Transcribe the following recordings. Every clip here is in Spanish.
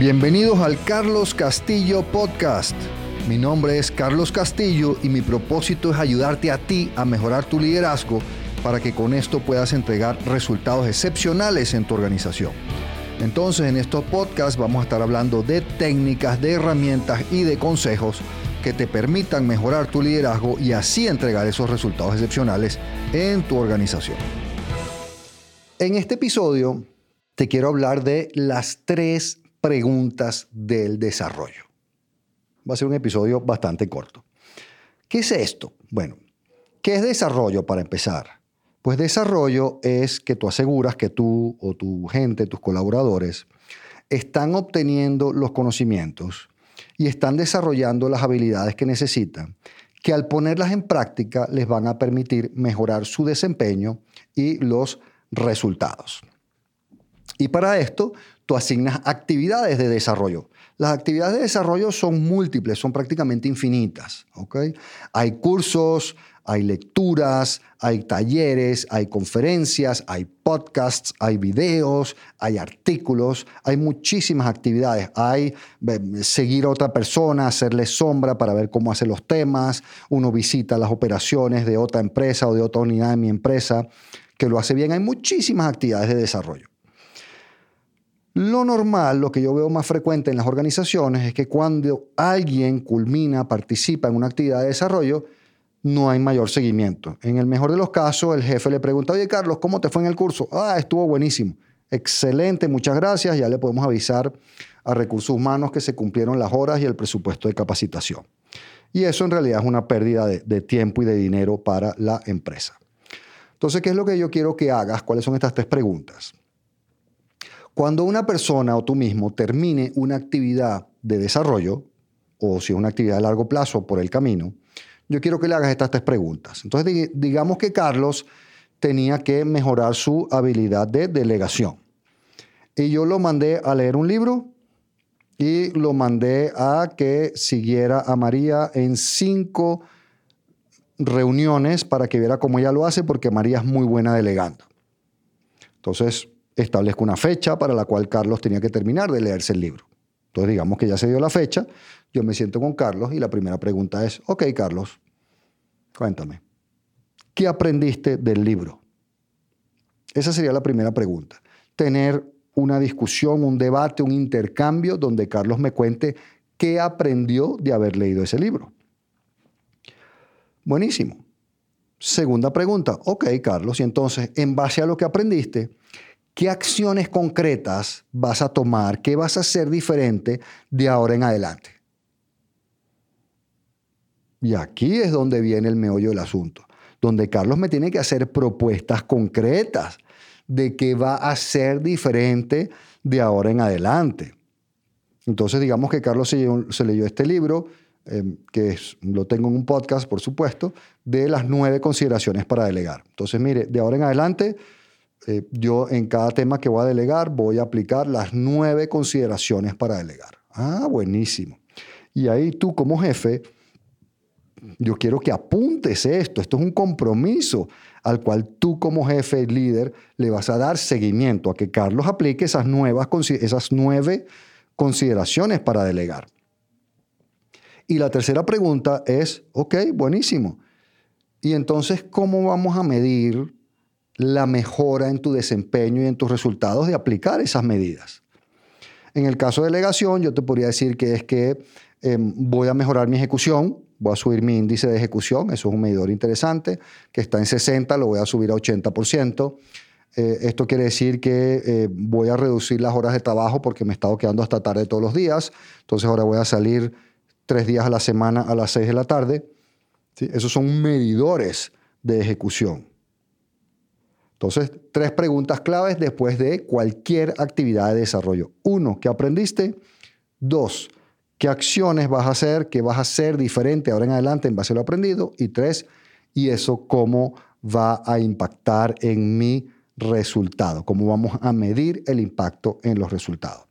Bienvenidos al Carlos Castillo Podcast. Mi nombre es Carlos Castillo y mi propósito es ayudarte a ti a mejorar tu liderazgo para que con esto puedas entregar resultados excepcionales en tu organización. Entonces en estos podcasts vamos a estar hablando de técnicas, de herramientas y de consejos que te permitan mejorar tu liderazgo y así entregar esos resultados excepcionales en tu organización. En este episodio te quiero hablar de las tres preguntas del desarrollo. Va a ser un episodio bastante corto. ¿Qué es esto? Bueno, ¿qué es desarrollo para empezar? Pues desarrollo es que tú aseguras que tú o tu gente, tus colaboradores, están obteniendo los conocimientos y están desarrollando las habilidades que necesitan, que al ponerlas en práctica les van a permitir mejorar su desempeño y los resultados. Y para esto, asignas actividades de desarrollo. Las actividades de desarrollo son múltiples, son prácticamente infinitas. Hay cursos, hay lecturas, hay talleres, hay conferencias, hay podcasts, hay videos, hay artículos, hay muchísimas actividades. Hay seguir a otra persona, hacerle sombra para ver cómo hace los temas. Uno visita las operaciones de otra empresa o de otra unidad de mi empresa que lo hace bien. Hay muchísimas actividades de desarrollo. Lo normal, lo que yo veo más frecuente en las organizaciones es que cuando alguien culmina, participa en una actividad de desarrollo, no hay mayor seguimiento. En el mejor de los casos, el jefe le pregunta, oye Carlos, ¿cómo te fue en el curso? Ah, estuvo buenísimo. Excelente, muchas gracias. Ya le podemos avisar a recursos humanos que se cumplieron las horas y el presupuesto de capacitación. Y eso en realidad es una pérdida de, de tiempo y de dinero para la empresa. Entonces, ¿qué es lo que yo quiero que hagas? ¿Cuáles son estas tres preguntas? Cuando una persona o tú mismo termine una actividad de desarrollo, o si es una actividad de largo plazo por el camino, yo quiero que le hagas estas tres preguntas. Entonces, digamos que Carlos tenía que mejorar su habilidad de delegación. Y yo lo mandé a leer un libro y lo mandé a que siguiera a María en cinco reuniones para que viera cómo ella lo hace, porque María es muy buena delegando. Entonces, establezco una fecha para la cual Carlos tenía que terminar de leerse el libro. Entonces, digamos que ya se dio la fecha, yo me siento con Carlos y la primera pregunta es, ok, Carlos, cuéntame, ¿qué aprendiste del libro? Esa sería la primera pregunta. Tener una discusión, un debate, un intercambio donde Carlos me cuente qué aprendió de haber leído ese libro. Buenísimo. Segunda pregunta, ok Carlos, y entonces, en base a lo que aprendiste, ¿qué acciones concretas vas a tomar? ¿Qué vas a hacer diferente de ahora en adelante? Y aquí es donde viene el meollo del asunto, donde Carlos me tiene que hacer propuestas concretas de qué va a ser diferente de ahora en adelante. Entonces, digamos que Carlos se, leyó este libro, em, que lo tengo en un podcast, por supuesto, de las nueve consideraciones para delegar. Entonces, mire, de ahora en adelante eh, yo en cada tema que voy a delegar voy a aplicar las nueve consideraciones para delegar. Ah, buenísimo. Y ahí tú como jefe, yo quiero que apuntes esto. Esto es un compromiso al cual tú como jefe líder le vas a dar seguimiento a que Carlos aplique esas, nuevas, esas nueve consideraciones para delegar. Y la tercera pregunta es, ok, buenísimo. Y entonces, ¿cómo vamos a medir la mejora en tu desempeño y en tus resultados de aplicar esas medidas. En el caso de delegación, yo te podría decir que es que em, voy a mejorar mi ejecución, voy a subir mi índice de ejecución, eso es un medidor interesante, que está en 60, lo voy a subir a 80%. Eh, esto quiere decir que eh, voy a reducir las horas de trabajo porque me he estado quedando hasta tarde todos los días, entonces ahora voy a salir tres días a la semana a las 6 de la tarde. Esos son medidores de ejecución. Entonces, tres preguntas claves después de cualquier actividad de desarrollo. Uno, ¿qué aprendiste? Dos, ¿qué acciones vas a hacer? ¿Qué vas a hacer diferente ahora en adelante en base a lo aprendido? Y tres, ¿y eso cómo va a impactar en mi resultado? ¿Cómo vamos a medir el impacto en los resultados?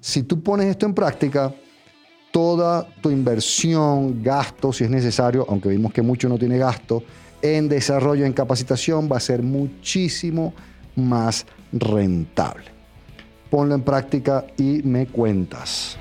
Si tú pones esto en práctica, toda tu inversión, gasto, si es necesario, aunque vimos que mucho no tiene gasto, en desarrollo, en capacitación, va a ser muchísimo más rentable. ponlo en práctica y me cuentas.